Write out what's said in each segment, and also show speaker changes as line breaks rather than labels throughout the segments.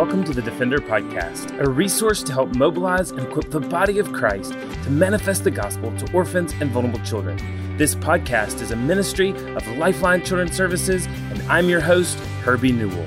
welcome to the Defender Podcast, a resource to help mobilize and equip the body of Christ to manifest the gospel to orphans and vulnerable children. This podcast is a ministry of Lifeline Children's Services, and I'm your host, Herbie Newell.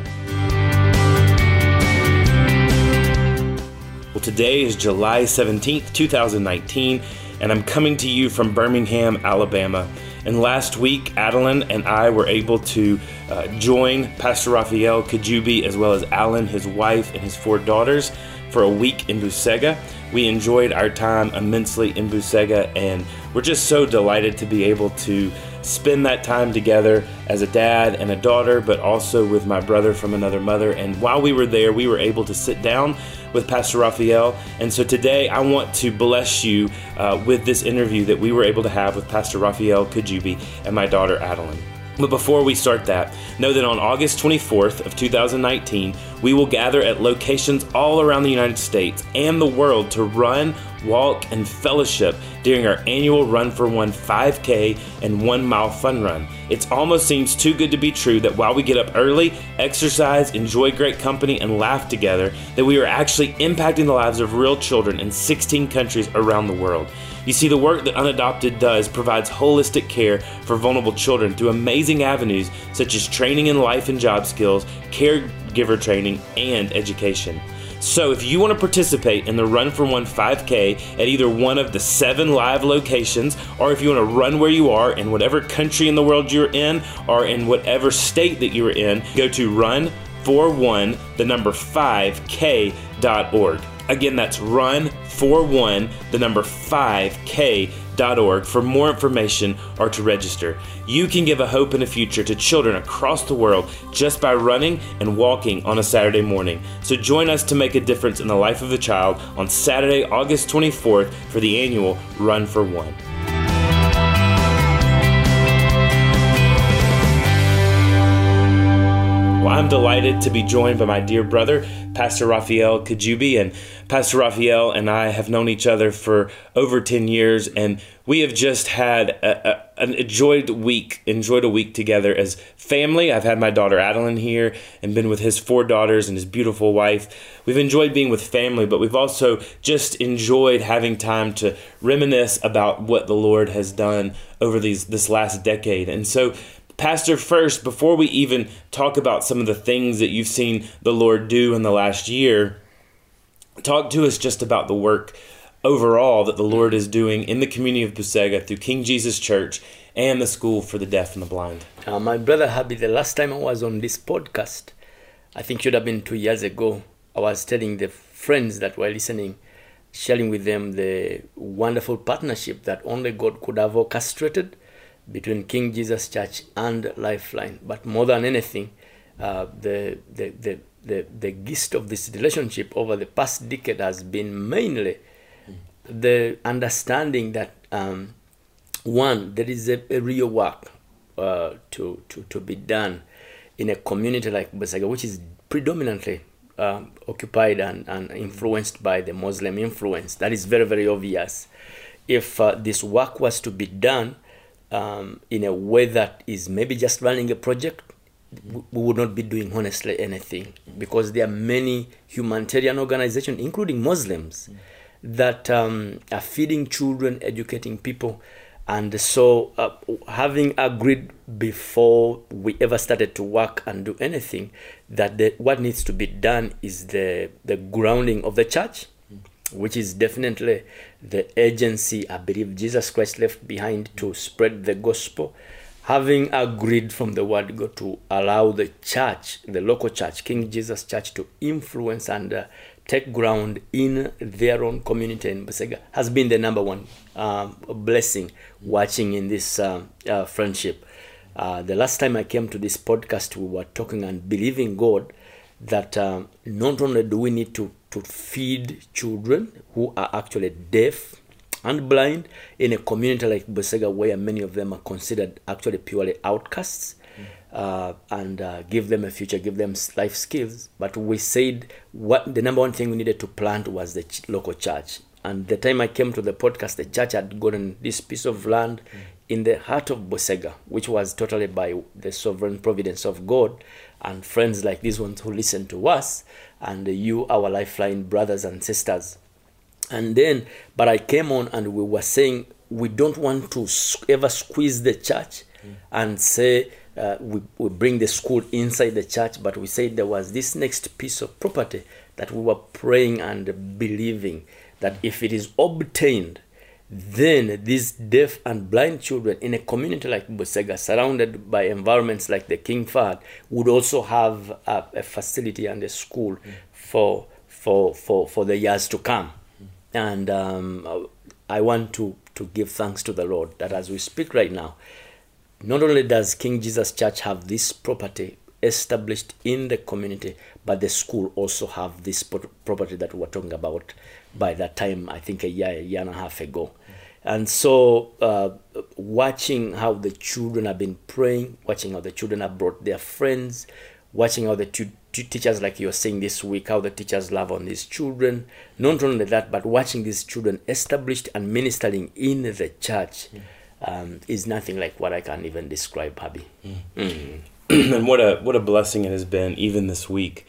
Well, today is July 17th, 2019, and I'm coming to you from Birmingham, Alabama. And last week, Adeline and I were able to uh, join Pastor Raphael Kajjubi as well as Alan, his wife, and his four daughters for a week in Busega. We enjoyed our time immensely in Busega, and we're just so delighted to be able to spend that time together as a dad and a daughter, but also with my brother from another mother. And while we were there, we were able to sit down with Pastor Raphael. And so today I want to bless you uh, with this interview that we were able to have with Pastor Raphael Kajjubi and my daughter Adeline. But before we start that, know that on August 24th of 2019, we will gather at locations all around the United States and the world to run, walk, and fellowship during our annual Run for One 5K and 1 mile fun run. It almost seems too good to be true that while we get up early, exercise, enjoy great company, and laugh together, that we are actually impacting the lives of real children in 16 countries around the world. You see, the work that Unadopted does provides holistic care for vulnerable children through amazing avenues such as training in life and job skills, caregiver training, and education. So, if you want to participate in the Run for One 5K at either one of the seven live locations, or if you want to run where you are in whatever country in the world you're in, or in whatever state that you're in, go to run for one, the number 5k.org. Again, that's run41, the number 5k.org for more information or to register. You can give a hope and a future to children across the world just by running and walking on a Saturday morning. So join us to make a difference in the life of a child on Saturday, August 24th for the annual Run for One. Well, I'm delighted to be joined by my dear brother, Pastor Raphael Kajjubi. And Pastor Raphael and I have known each other for over 10 years, and we have just had a, a, an enjoyed week, enjoyed a week together as family. I've had my daughter Adeline here and been with his four daughters and his beautiful wife. We've enjoyed being with family, but we've also just enjoyed having time to reminisce about what the Lord has done over these this last decade. And so Pastor, first, before we even talk about some of the things that you've seen the Lord do in the last year, talk to us just about the work overall that the Lord is doing in the community of Busega through King Jesus Church and the School for the Deaf and the Blind.
Uh, my brother Herbie, the last time I was on this podcast, I think it should have been two years ago, I was telling the friends that were listening, sharing with them the wonderful partnership that only God could have orchestrated between King Jesus Church and Lifeline. But more than anything, uh, the, the, the, the, the gist of this relationship over the past decade has been mainly the understanding that um, one, there is a, a real work uh, to, to, to be done in a community like Busega, which is predominantly uh, occupied and, and influenced by the Muslim influence. That is very, very obvious. If uh, this work was to be done um, in a way that is maybe just running a project, we would not be doing honestly anything because there are many humanitarian organizations, including Muslims, that um, are feeding children, educating people. And so, uh, having agreed before we ever started to work and do anything, that the, what needs to be done is the, the grounding of the church, which is definitely the agency I believe Jesus Christ left behind to spread the gospel, having agreed from the word God to allow the church, the local church, King Jesus Church, to influence and uh, take ground in their own community in Basega, has been the number one um, blessing watching in this um, uh, friendship. Uh, the last time I came to this podcast, we were talking and believing God that um, not only do we need to to feed children who are actually deaf and blind in a community like Busega, where many of them are considered actually purely outcasts, mm. uh, and uh, give them a future, give them life skills. But we said what the number one thing we needed to plant was the ch- local church. And the time I came to the podcast, the church had gotten this piece of land mm. in the heart of Busega, which was totally by the sovereign providence of God and friends like these ones who listen to us, and you, our Lifeline brothers and sisters. And then, but I came on and we were saying we don't want to ever squeeze the church mm. and say uh, we, we bring the school inside the church, but we said there was this next piece of property that we were praying and believing that if it is obtained, then these deaf and blind children in a community like Busega, surrounded by environments like the King Fahd, would also have a, a facility and a school mm. for, for, for, for the years to come. Mm. And um, I want to, to give thanks to the Lord that as we speak right now, not only does King Jesus Church have this property established in the community, but the school also have this property that we were talking about by that time, I think a year, a year and a half ago. And so, uh, watching how the children have been praying, watching how the children have brought their friends, watching how the t- t- teachers, like you're saying this week, how the teachers love on these children. Not only that, but watching these children established and ministering in the church. Mm um, is nothing like what I can even describe, Herbie. Mm.
Mm. and what a what a blessing it has been, even this week,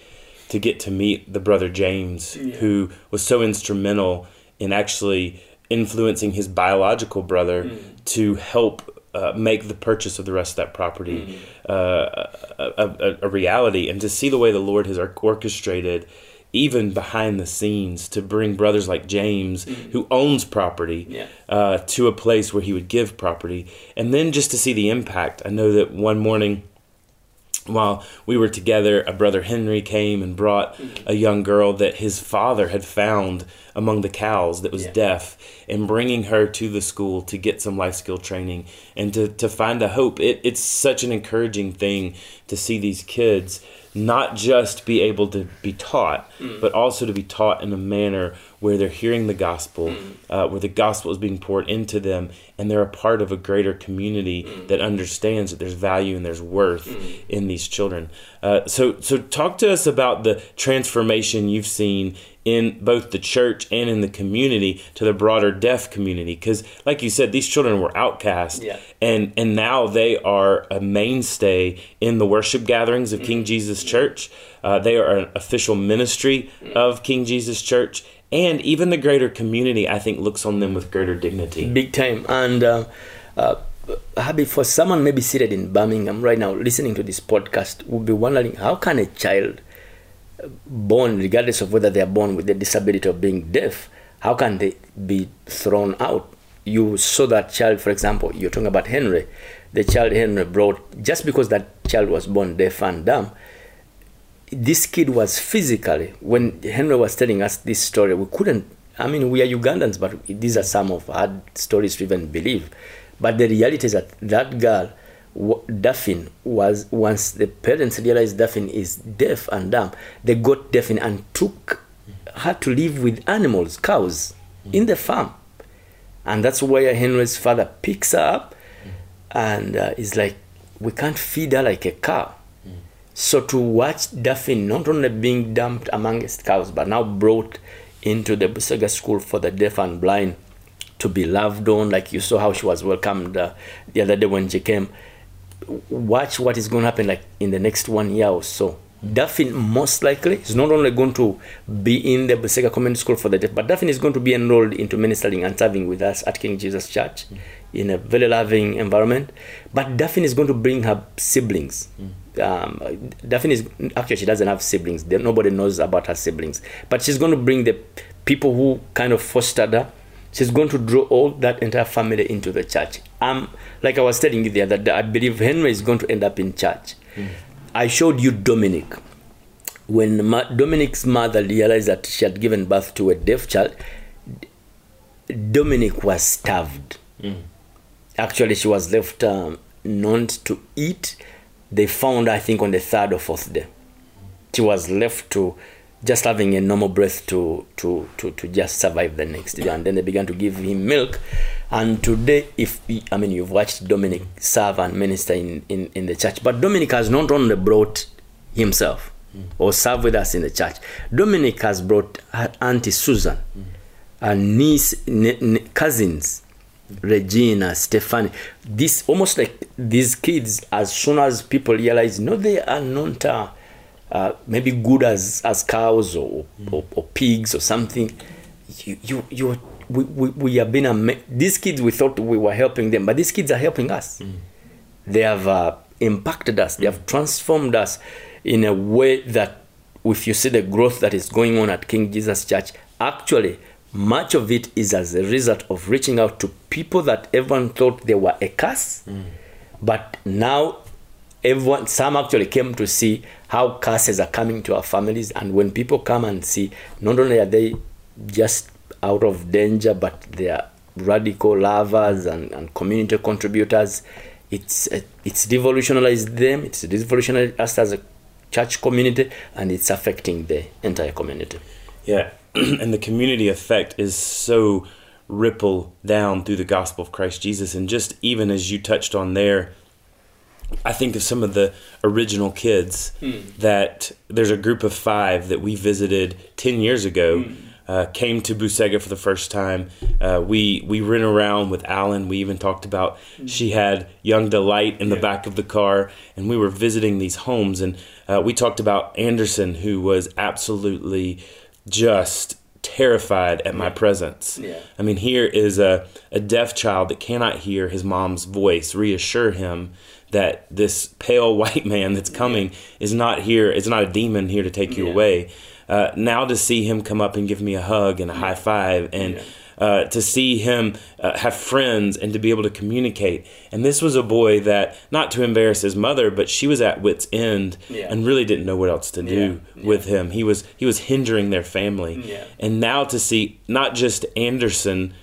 to get to meet the brother James, yeah. who was so instrumental in actually influencing his biological brother mm. to help uh, make the purchase of the rest of that property mm. uh, a, a, a, reality, and to see the way the Lord has orchestrated even behind the scenes to bring brothers like James, mm-hmm. who owns property, yeah. uh, to a place where he would give property. And then just to see the impact. I know that one morning while we were together, a brother Henry came and brought mm-hmm. a young girl that his father had found among the cows that was yeah. deaf and bringing her to the school to get some life skill training and to, to find a hope. It, it's such an encouraging thing to see these kids not just be able to be taught, mm. but also to be taught in a manner where they're hearing the gospel, mm. uh, where the gospel is being poured into them, and they're a part of a greater community mm. that understands that there's value and there's worth mm. in these children. Uh, so, so talk to us about the transformation you've seen in both the church and in the community to the broader deaf community because like you said these children were outcast yeah. and and now they are a mainstay in the worship gatherings of mm-hmm. king jesus church uh, they are an official ministry mm-hmm. of king jesus church and even the greater community i think looks on them with greater dignity.
Big time. And uh, uh, for someone maybe seated in Birmingham right now listening to this podcast, would be wondering how can a child born, regardless of whether they are born with the disability of being deaf, how can they be thrown out? You saw that child, for example, you're talking about Henry, the child Henry brought, just because that child was born deaf and dumb, this kid was physically, when Henry was telling us this story, we couldn't, I mean, we are Ugandans, but these are some of hard stories to even believe. But the reality is that that girl, Daphne was once the parents realized Daphne is deaf and dumb, they got Daphne and took her to live with animals, cows, mm. in the farm. And that's where Henry's father picks her up mm. and uh, is like, we can't feed her like a cow. So to watch Daphne not only being dumped amongst cows, but now brought into the Busega school for the deaf and blind to be loved on, like you saw how she was welcomed uh, the other day when she came watch what is going to happen like in the next one year or so. Daphne most likely is not only going to be in the Busega Community School for the deaf, but Daphne is going to be enrolled into ministering and serving with us at King Jesus Church mm. in a very loving environment. But Daphne is going to bring her siblings. Mm. Um, Daphne is actually she doesn't have siblings. Nobody knows about her siblings, but she's going to bring the people who kind of fostered her she's going to draw all that entire family into the church. Um, like I was telling you the other day, I believe Henry is going to end up in church. Mm. I showed you Dominic. When Ma- Dominic's mother realized that she had given birth to a deaf child, Dominic was starved. Mm. Actually, she was left um, not to eat. They found, I think, on the third or fourth day. She was left to just having a normal breath to, to, to, to just survive the next day. And then they began to give him milk. And today, if I mean, you've watched Dominic serve and minister in, in, in the church, but Dominic has not only brought himself or serve with us in the church, Dominic has brought her Auntie Susan, and niece, n- n- cousins, Regina, Stephanie. This almost like these kids, as soon as people realize, no, they are not uh, uh, maybe good as as cows or, or, or pigs or something. You you you we, we, we have been ama- these kids we thought we were helping them but these kids are helping us they have uh, impacted us they have transformed us in a way that if you see the growth that is going on at king jesus church actually much of it is as a result of reaching out to people that everyone thought they were a curse. Mm. But now everyone some actually came to see how curses are coming to our families. And when people come and see not only are they just out of danger but they are radical lovers and, and community contributors it's it's revolutionized them it's revolutionized us as a church community and it's affecting the entire community.
Yeah, and the community effect is so ripple down through the gospel of Christ Jesus. And just even as you touched on there, I think of some of the original kids that there's a group of five that we visited 10 years ago. Uh, came to Busega for the first time. Uh, we we ran around with Alan. We even talked about she had young delight in the back of the car, and we were visiting these homes. And uh, we talked about Anderson, who was absolutely just terrified at my presence.
Yeah.
I mean, here is a, a deaf child that cannot hear his mom's voice reassure him that this pale white man that's coming is not here, is not a demon here to take you
Yeah.
away. Uh, now to see him come up and give me a hug and a high five and
Yeah.
Uh, to see him uh, have friends and to be able to communicate. And this was a boy that, not to embarrass his mother, but she was at wit's end
Yeah.
and really didn't know what else to do
Yeah.
with him. He was he was hindering their family.
Yeah.
And now to see not just Anderson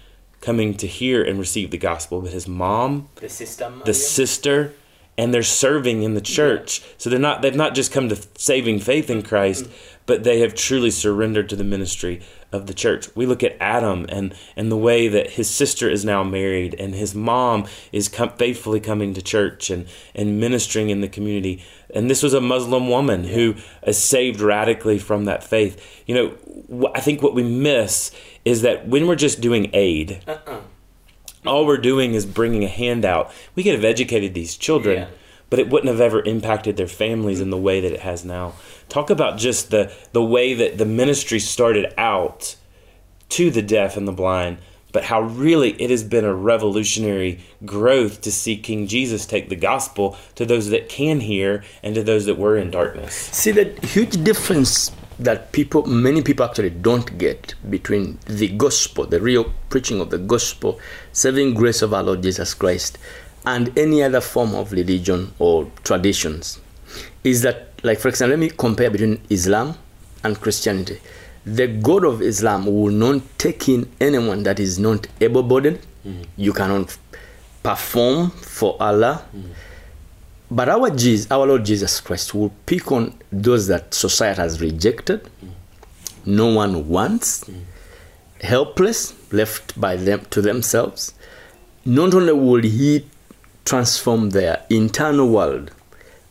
coming to hear and receive the gospel, but his mom,
the sister
the sister, and they're serving in the church. So they're not they've not just come to saving faith in Christ, but they have truly surrendered to the ministry of the church. We look at Adam and and the way that his sister is now married and his mom is com- faithfully coming to church and and ministering in the community. And this was a Muslim woman who is saved radically from that faith. You know, I think what we miss is that when we're just doing aid, uh-uh. all we're doing is bringing a handout. We could have educated these children,
Yeah.
But it wouldn't have ever impacted their families in the way that it has now. Talk about just the the way that the ministry started out to the deaf and the blind, but how really it has been a revolutionary growth to see King Jesus take the gospel to those that can hear and to those that were in darkness.
See the huge difference that people, many people actually don't get between the gospel, the real preaching of the gospel, saving grace of our Lord Jesus Christ, and any other form of religion or traditions, is that, like for example, let me compare between Islam and Christianity. The God of Islam will not take in anyone that is not able-bodied. Mm. You cannot perform for Allah. Mm. But our Jesus, our Lord Jesus Christ will pick on those that society has rejected, mm. no one wants, helpless, left by them to themselves. Not only will He transform their internal world,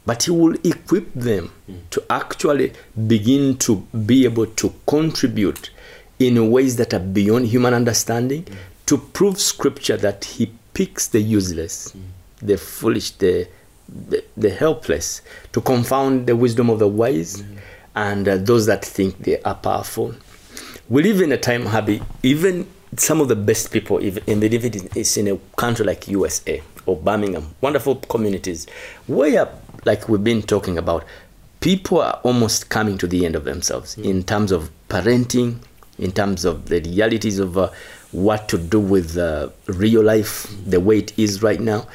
but He will equip them to actually begin to be able to contribute in ways that are beyond human understanding to prove Scripture that He picks the useless, the foolish, the the, the helpless to confound the wisdom of the wise and uh, those that think they are powerful. We live in a time, Herbie, even some of the best people in the living is in a country like USA Birmingham, wonderful communities, where, like we've been talking about, people are almost coming to the end of themselves in terms of parenting, in terms of the realities of uh, what to do with uh, real life, the way it is right now.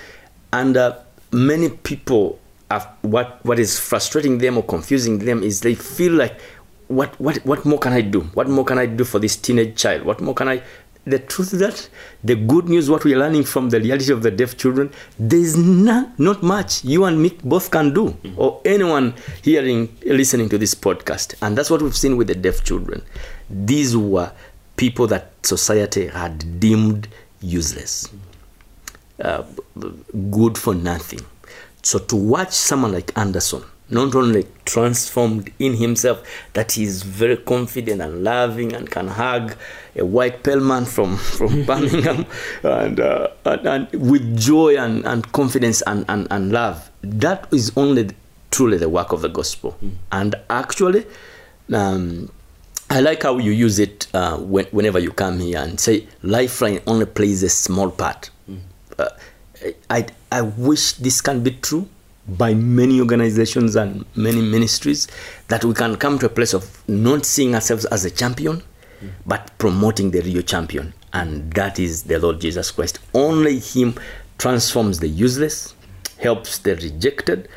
And uh, many people, have, what, what is frustrating them or confusing them is they feel like, what, what, what more can I do? What more can I do for this teenage child? What more can I? The truth is that the good news, what we're learning from the reality of the deaf children, there's not, not much you and me both can do, or anyone hearing, listening to this podcast. And that's what we've seen with the deaf children. These were people that society had deemed useless, uh, good for nothing. So to watch someone like Anderson not only transformed in himself, that he is very confident and loving and can hug a white pale man from, from Birmingham and, uh, and, and, with joy and, and confidence and, and, and love. That is only truly the work of the gospel. Mm. And actually, um, I like how you use it uh, when, whenever you come here and say Lifeline only plays a small part. Mm. Uh, I, I wish this can be true by many organizations and many ministries that we can come to a place of not seeing ourselves as a champion, mm. but promoting the real champion. And that is the Lord Jesus Christ. Only Him transforms the useless, helps the rejected,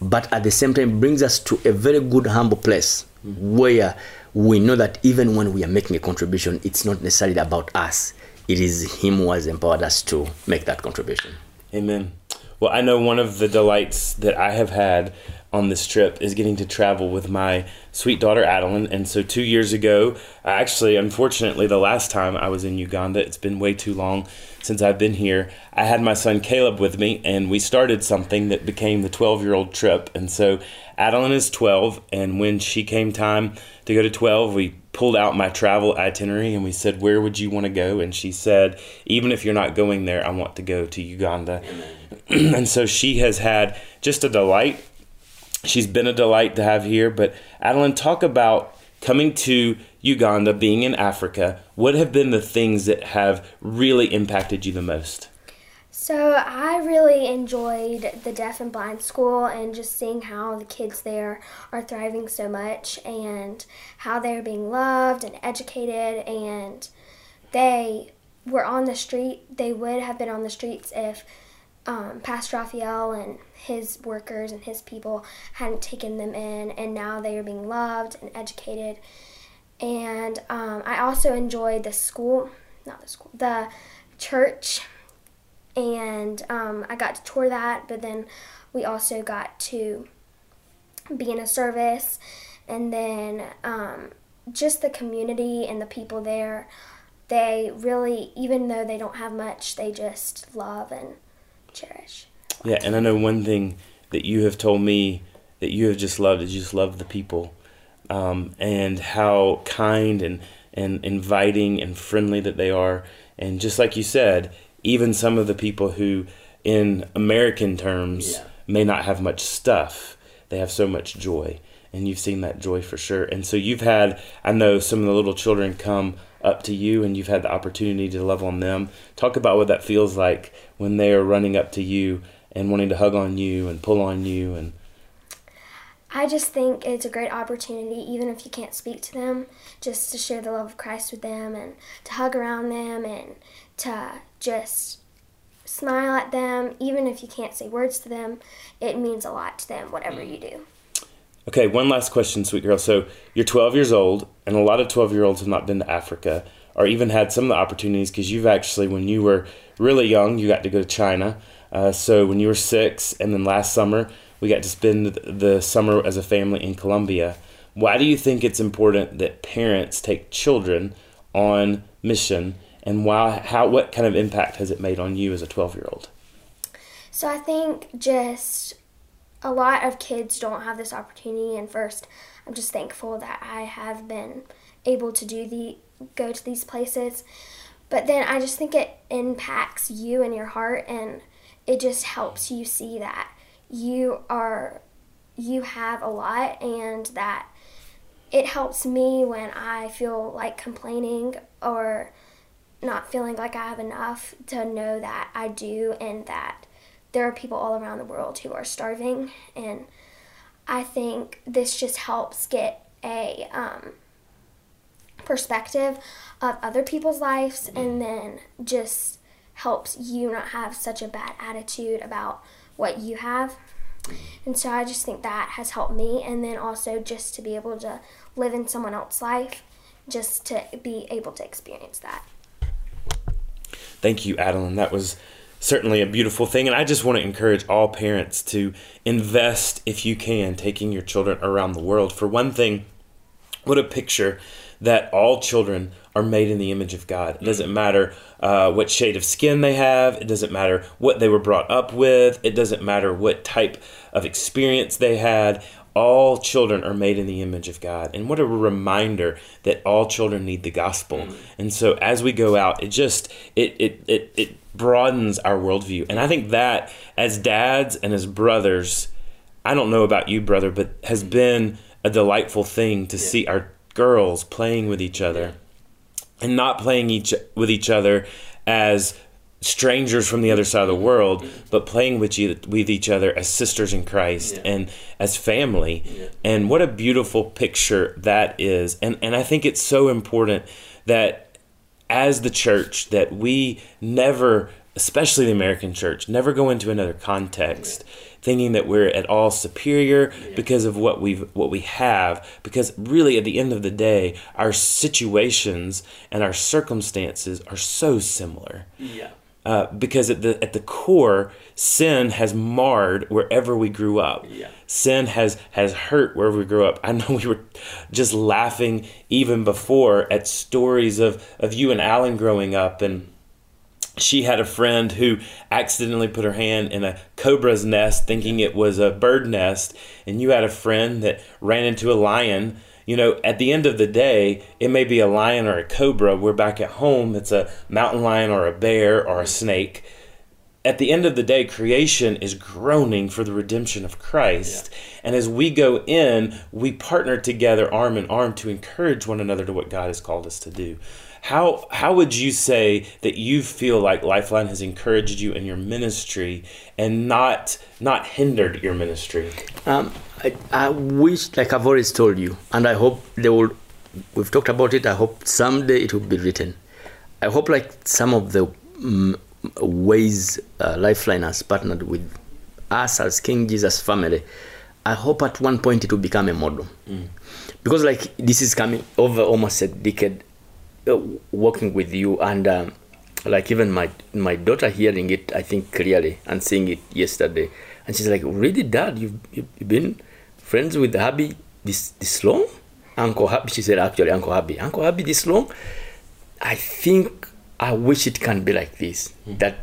but at the same time brings us to a very good, humble place mm. where we know that even when we are making a contribution, it's not necessarily about us. It is Him who has empowered us to make that contribution.
Amen. Well, I know one of the delights that I have had on this trip is getting to travel with my sweet daughter Adeline. And so, two years ago, actually, unfortunately, the last time I was in Uganda, it's been way too long since I've been here. I had my son Caleb with me, and we started something that became the 12 year old trip. And so, Adeline is 12, and when she came time to go to 12, we pulled out my travel itinerary and we said, Where would you want to go? And she said, Even if you're not going there, I want to go to Uganda. and so she has had just a delight. She's been a delight to have here. But Adeline, talk about coming to Uganda, being in Africa. What have been the things that have really impacted you the most?
So I really enjoyed the deaf and blind school and just seeing how the kids there are thriving so much and how they're being loved and educated and they were on the street. They would have been on the streets if um, Pastor Raphael and his workers and his people hadn't taken them in, and now they are being loved and educated. And um, I also enjoyed the school, not the school, the church and um, I got to tour that, but then we also got to be in a service, and then um, just the community and the people there. They really, even though they don't have much, they just love and cherish.
Yeah, and I know one thing that you have told me that you have just loved is you just love the people, um, and how kind and and inviting and friendly that they are. And just like you said, even some of the people who, in American terms, yeah. may not have much stuff, they have so much joy. And you've seen that joy for sure. And so you've had, I know some of the little children come up to you and you've had the opportunity to love on them. Talk about what that feels like when they are running up to you and wanting to hug on you and pull on you and
I just think it's a great opportunity, even if you can't speak to them, just to share the love of Christ with them and to hug around them and to just smile at them, even if you can't say words to them. It means a lot to them, whatever you do.
Okay, one last question, sweet girl. So you're 12 years old, and a lot of 12 year olds have not been to Africa or even had some of the opportunities because you've actually, when you were really young, you got to go to China. Uh, so when you were six, and then last summer, we got to spend the summer as a family in Colombia. Why do you think it's important that parents take children on mission and why how what kind of impact has it made on you as a 12 year old
so i think just a lot of kids don't have this opportunity and first i'm just thankful that i have been able to do the go to these places. But then i just think it impacts you and your heart and it just helps you see that you are you have a lot and that it helps me when i feel like complaining or not feeling like I have enough to know that I do and that there are people all around the world who are starving. And I think this just helps get a um, perspective of other people's lives and then just helps you not have such a bad attitude about what you have. And so I just think that has helped me. And then also just to be able to live in someone else's life, just to be able to experience that.
Thank you, Adeline. That was certainly a beautiful thing. And I just want to encourage all parents to invest, if you can, taking your children around the world. For one thing, what a picture that all children are made in the image of God. It doesn't matter uh, what shade of skin they have, it doesn't matter what they were brought up with, it doesn't matter what type of experience they had. All children are made in the image of God. And what a reminder that all children need the gospel. Mm. And so as we go out, it just it it it, it broadens our worldview. And I think that as dads and as brothers, I don't know about you, brother, but has been a delightful thing to yeah. see our girls playing with each other and not playing each with each other as strangers from the other side of the world, but playing with you, with each other as sisters in Christ yeah. and as family. Yeah. And what a beautiful picture that is. And and I think it's so important that as the church that we never especially the American church never go into another context yeah thinking that we're at all superior because of what we've what we have because really at the end of the day our situations and our circumstances are so similar
yeah
uh, because at the at the core, sin has marred wherever we grew up.
Yeah.
Sin has has hurt wherever we grew up. I know we were just laughing even before at stories of of you and Alan growing up, and she had a friend who accidentally put her hand in a cobra's nest thinking it was a bird nest and you had a friend that ran into a lion you know at the end of the day it may be a lion or a cobra. We're back at home. It's a mountain lion or a bear or a snake. At the end of the day creation is groaning for the redemption of christ. Yeah. and as we go in we partner together arm in arm to encourage one another to what god has called us to do. How how would you say that you feel like Lifeline has encouraged you in your ministry and not not hindered your ministry?
Um, I, I wish, like I've always told you, and I hope they will. We've talked about it. I hope someday it will be written. I hope like some of the um, ways uh, Lifeline has partnered with us as King Jesus family. I hope at one point it will become a model. Mm. Because like this is coming over almost a decade uh, working with you and um, like even my my daughter hearing it i think clearly and seeing it yesterday and she's like really dad you've, you've been friends with Herbie this this long uncle Herbie she said actually uncle Herbie uncle Herbie this long i think i wish it can be like this mm. that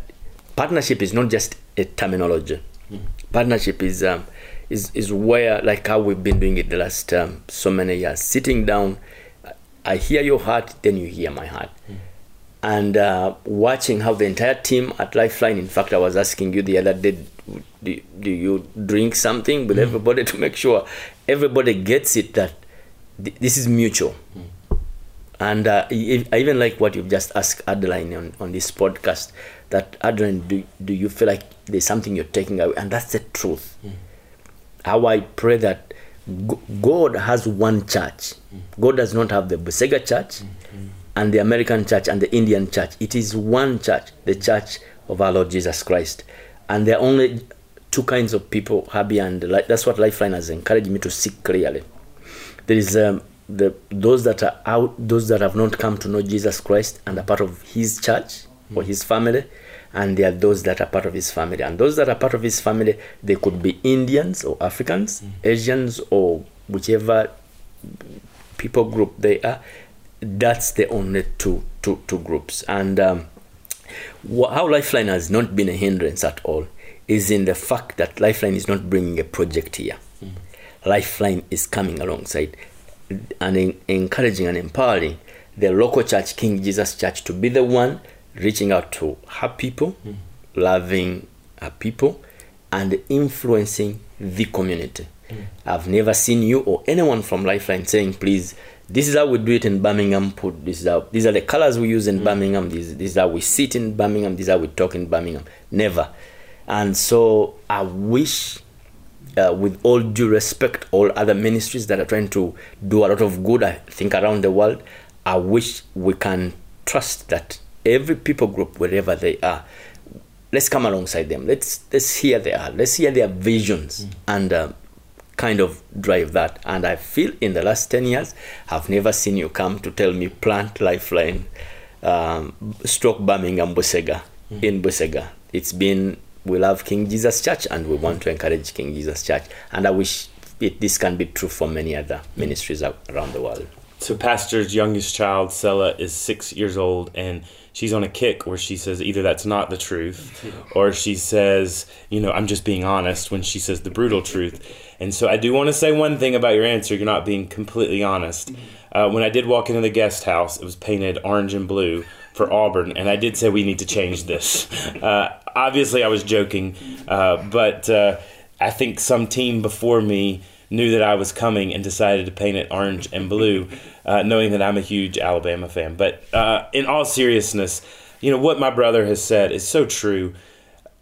partnership is not just a terminology mm. partnership is um, is is where like how we've been doing it the last um, so many years sitting down I hear your heart, then you hear my heart. Mm. And uh, watching how the entire team at Lifeline, in fact, I was asking you the other day, do, do you drink something with mm. everybody to make sure everybody gets it that th- this is mutual? Mm. And uh, I even like what you've just asked Adeline on, on this podcast that Adeline, do, do you feel like there's something you're taking away? And that's the truth. Mm. How I pray that God has one church. God does not have the Busega church. And the American church and the Indian church. It is one church, the church of our Lord Jesus Christ. And there are only two kinds of people, happy and that's what Lifeline has encouraged me to see clearly. There is um, the those that are out, those that have not come to know Jesus Christ and are part of His church or His family, and there are those that are part of his family. And those that are part of his family, they could be Indians or Africans, mm. Asians, or whichever people group they are. That's the only two, two, two groups. And um, how Lifeline has not been a hindrance at all is in the fact that Lifeline is not bringing a project here. Mm. Lifeline is coming alongside and in, encouraging and empowering the local church, King Jesus Church, to be the one reaching out to her people, mm. loving her people, and influencing the community. Mm. I've never seen you or anyone from Lifeline saying, please, this is how we do it in Birmingham. Put this out. These are the colors we use in mm. Birmingham. This, this is how we sit in Birmingham. This is how we talk in Birmingham. Never. And so I wish, uh, with all due respect, all other ministries that are trying to do a lot of good, I think, around the world, I wish we can trust that every people group, wherever they are, let's come alongside them. Let's let's hear their let's hear their visions mm. and uh, kind of drive that. And I feel in the last ten years, I've never seen you come to tell me plant lifeline, um, stroke Birmingham Busega mm. in Busega. It's been we love King Jesus Church and we want to encourage King Jesus Church. And I wish it, this can be true for many other ministries around the world.
So, Pastor's youngest child, Sella, is six years old, and she's on a kick where she says either that's not the truth, or she says, you know, I'm just being honest when she says the brutal truth. And so, I do want to say one thing about your answer you're not being completely honest. Uh, when I did walk into the guest house, it was painted orange and blue for Auburn, and I did say we need to change this. Uh, obviously, I was joking, uh, but uh, I think some team before me knew that I was coming and decided to paint it orange and blue, uh, knowing that I'm a huge Alabama fan. But uh, in all seriousness, you know, what my brother has said is so true.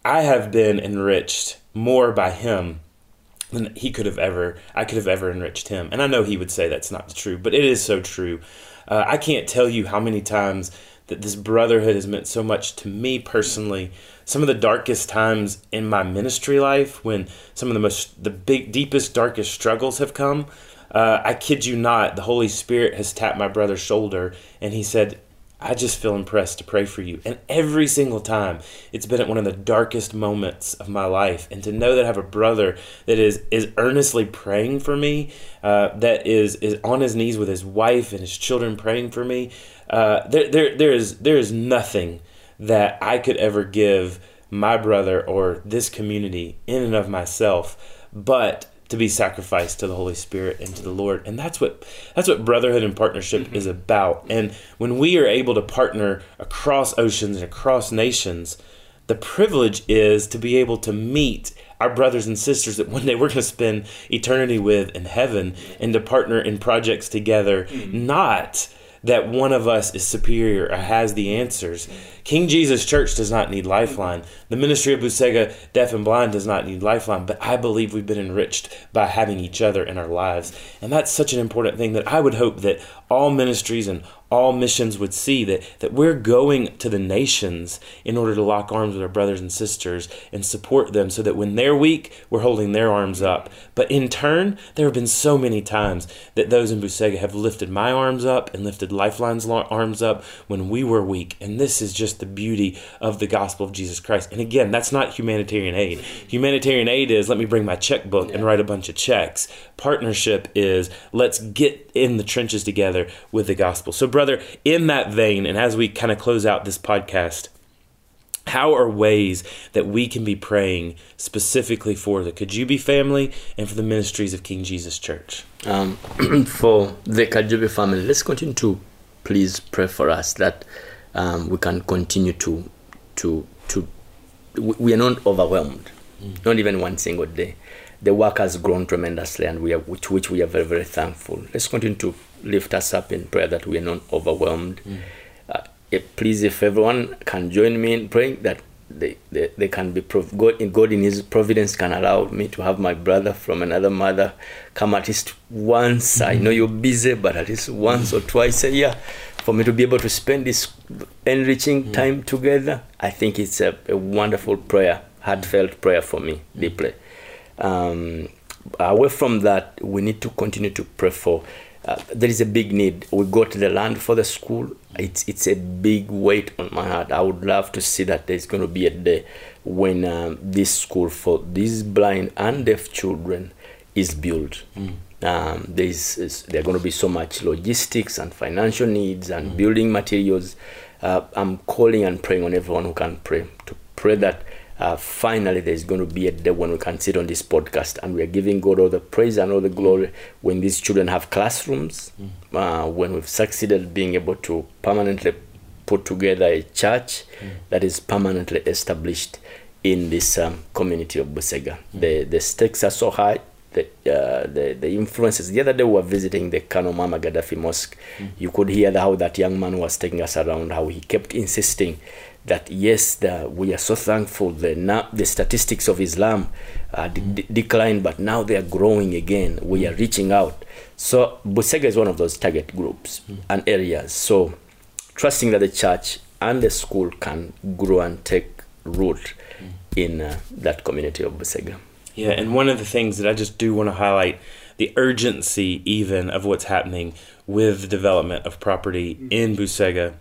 I have been enriched more by him than he could have ever, I could have ever enriched him. And I know he would say that's not true, but it is so true. Uh, I can't tell you how many times that this brotherhood has meant so much to me personally some of the darkest times in my ministry life when some of the most the big deepest darkest struggles have come uh, i kid you not the holy spirit has tapped my brother's shoulder and he said i just feel impressed to pray for you. And every single time it's been at one of the darkest moments of my life. And to know that i have a brother that is is earnestly praying for me uh, that is is on his knees with his wife and his children praying for me uh, there, there, there is there is nothing that I could ever give my brother or this community in and of myself, but to be sacrificed to the Holy Spirit and to the Lord. And that's what that's what brotherhood and partnership mm-hmm. is about. And when we are able to partner across oceans and across nations, the privilege is to be able to meet our brothers and sisters that one day we're going to spend eternity with in heaven and to partner in projects together, mm-hmm. not that one of us is superior or has the answers. King Jesus Church does not need Lifeline. The ministry of Busega Deaf and Blind does not need Lifeline, but I believe we've been enriched by having each other in our lives. And that's such an important thing that I would hope that all ministries and all missions would see that, that we're going to the nations in order to lock arms with our brothers and sisters and support them so that when they're weak, we're holding their arms up. But in turn, there have been so many times that those in Busega have lifted my arms up and lifted Lifeline's arms up when we were weak. And this is just the beauty of the gospel of Jesus Christ. And again, that's not humanitarian aid. Humanitarian aid is let me bring my checkbook yeah. and write a bunch of checks. Partnership is let's get in the trenches together with the gospel. So, brother, in that vein, and as we kind of close out this podcast, how are ways that we can be praying specifically for the Kajjubi family and for the ministries of King Jesus Church?
Um, for the Kajjubi family, let's continue to please pray for us that um, we can continue to to to we are not overwhelmed, mm. not even one single day. The work has grown tremendously, and we are which, which we are very very thankful. Let's continue to lift us up in prayer that we are not overwhelmed. Mm. Uh, if, please, if everyone can join me in praying that they, they, they can be prov- God in God in His providence can allow me to have my brother from another mother come at least once. Mm-hmm. I know you're busy, but at least once or twice a year for me to be able to spend this enriching mm-hmm. time together. I think it's a, a, wonderful prayer, heartfelt prayer for me deeply. Um, away from that, we need to continue to pray for uh, there is a big need. We got the land for the school. It's it's a big weight on my heart. I would love to see that there's going to be a day when um, this school for these blind and deaf children is built. Mm. Um, there's there are going to be so much logistics and financial needs and mm. building materials. Uh, I'm calling and praying on everyone who can pray to pray that uh, finally there's going to be a day when we can sit on this podcast and we are giving God all the praise and all the glory when these children have classrooms, mm. uh, when we've succeeded being able to permanently put together a church mm. that is permanently established in this um, community of Busega. Mm. The, the stakes are so high. The, uh, the the influences. The other day we were visiting the Kano Mama Gaddafi Mosque. Mm. You could hear how that young man was taking us around, how he kept insisting that yes, the, we are so thankful. The now the statistics of Islam uh, de- declined, but now they are growing again. We are reaching out. So Busega is one of those target groups mm. and areas. So trusting that the church and the school can grow and take root mm. in uh, that community of Busega.
Yeah, and one of the things that I just do want to highlight the urgency even of what's happening with the development of property in Busega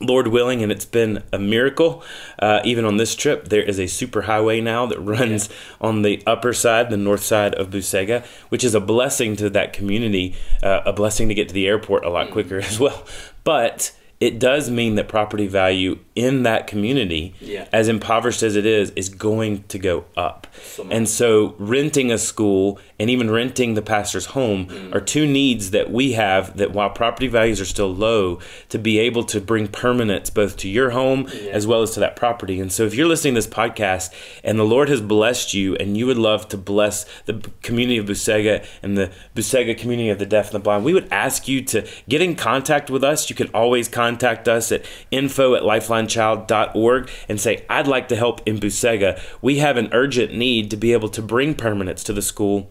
Lord willing, and it's been a miracle. Uh, even on this trip, there is a super highway now that runs yeah. on the upper side, the north side of Busega, which is a blessing to that community, uh, a blessing to get to the airport a lot mm. quicker as well. But it does mean that property value in that community, yeah. as impoverished as it is, is going to go up. And so, renting a school and even renting the pastor's home mm. are two needs that we have that while property values are still low, to be able to bring permanence both to your home yeah. as well as to that property. And so, if you're listening to this podcast and the Lord has blessed you and you would love to bless the community of Busega and the Busega community of the deaf and the blind, we would ask you to get in contact with us. You can always contact us at info at lifelinechild.org and say, I'd like to help in Busega. We have an urgent need to be able to bring permanence to the school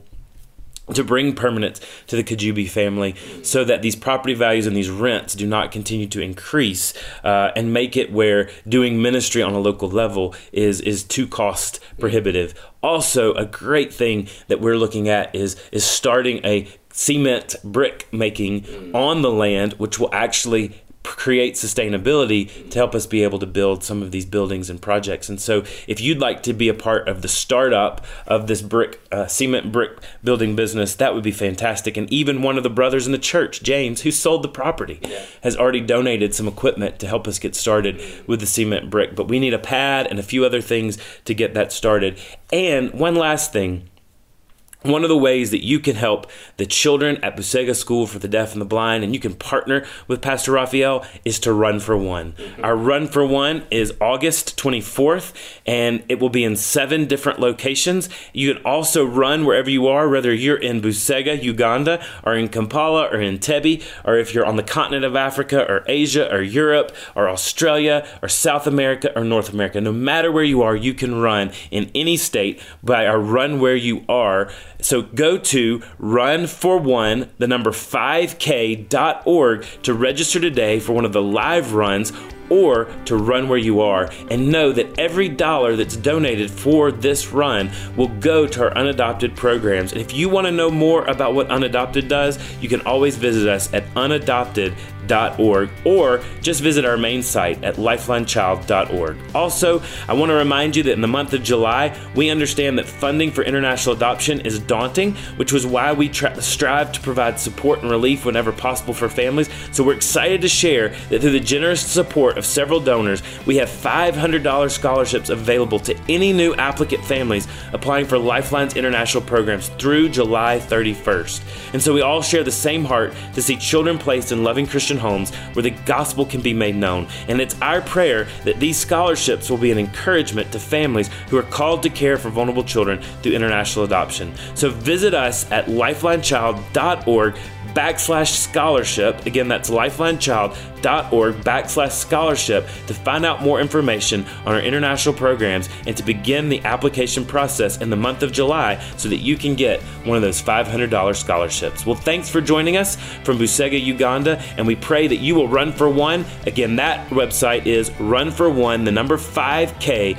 to bring permanence to the Kajjubi family so that these property values and these rents do not continue to increase uh, and make it where doing ministry on a local level is is too cost prohibitive. Also, a great thing that we're looking at is is starting a cement brick making on the land, which will actually create sustainability to help us be able to build some of these buildings and projects. And so, if you'd like to be a part of the startup of this brick, uh, cement brick building business, that would be fantastic. And even one of the brothers in the church, James, who sold the property, yeah. has already donated some equipment to help us get started with the cement brick. But we need a pad and a few other things to get that started. And one last thing one of the ways that you can help the children at Busega School for the Deaf and the Blind, and you can partner with Pastor Raphael, is to Run for One. Mm-hmm. Our Run for One is August 24th, and it will be in seven different locations. You can also run wherever you are, whether you're in Busega, Uganda, or in Kampala, or in Entebbe, or if you're on the continent of Africa, or Asia, or Europe, or Australia, or South America, or North America. No matter where you are, you can run in any state by our Run Where You Are so go to run for one, the number 5k.org to register today for one of the live runs or to run where you are and know that every dollar that's donated for this run will go to our unadopted programs. And if you want to know more about what unadopted does, you can always visit us at unadopted.com lifelinechild.org or just visit our main site at lifelinechild.org. Also, I want to remind you that in the month of July, we understand that funding for international adoption is daunting, which was why we tra- strive to provide support and relief whenever possible for families. So we're excited to share that through the generous support of several donors, we have $500 scholarships available to any new applicant families applying for Lifeline's international programs through July 31st. And so we all share the same heart to see children placed in loving Christian Christian homes where the gospel can be made known. And it's our prayer that these scholarships will be an encouragement to families who are called to care for vulnerable children through international adoption. So visit us at lifelinechild.org backslash scholarship. Again, that's lifelinechild.org backslash scholarship to find out more information on our international programs and to begin the application process in the month of July so that you can get one of those $500 scholarships. Well, thanks for joining us from Busega, Uganda, and we pray that you will run for one. Again, that website is run for one, the number 5k.org.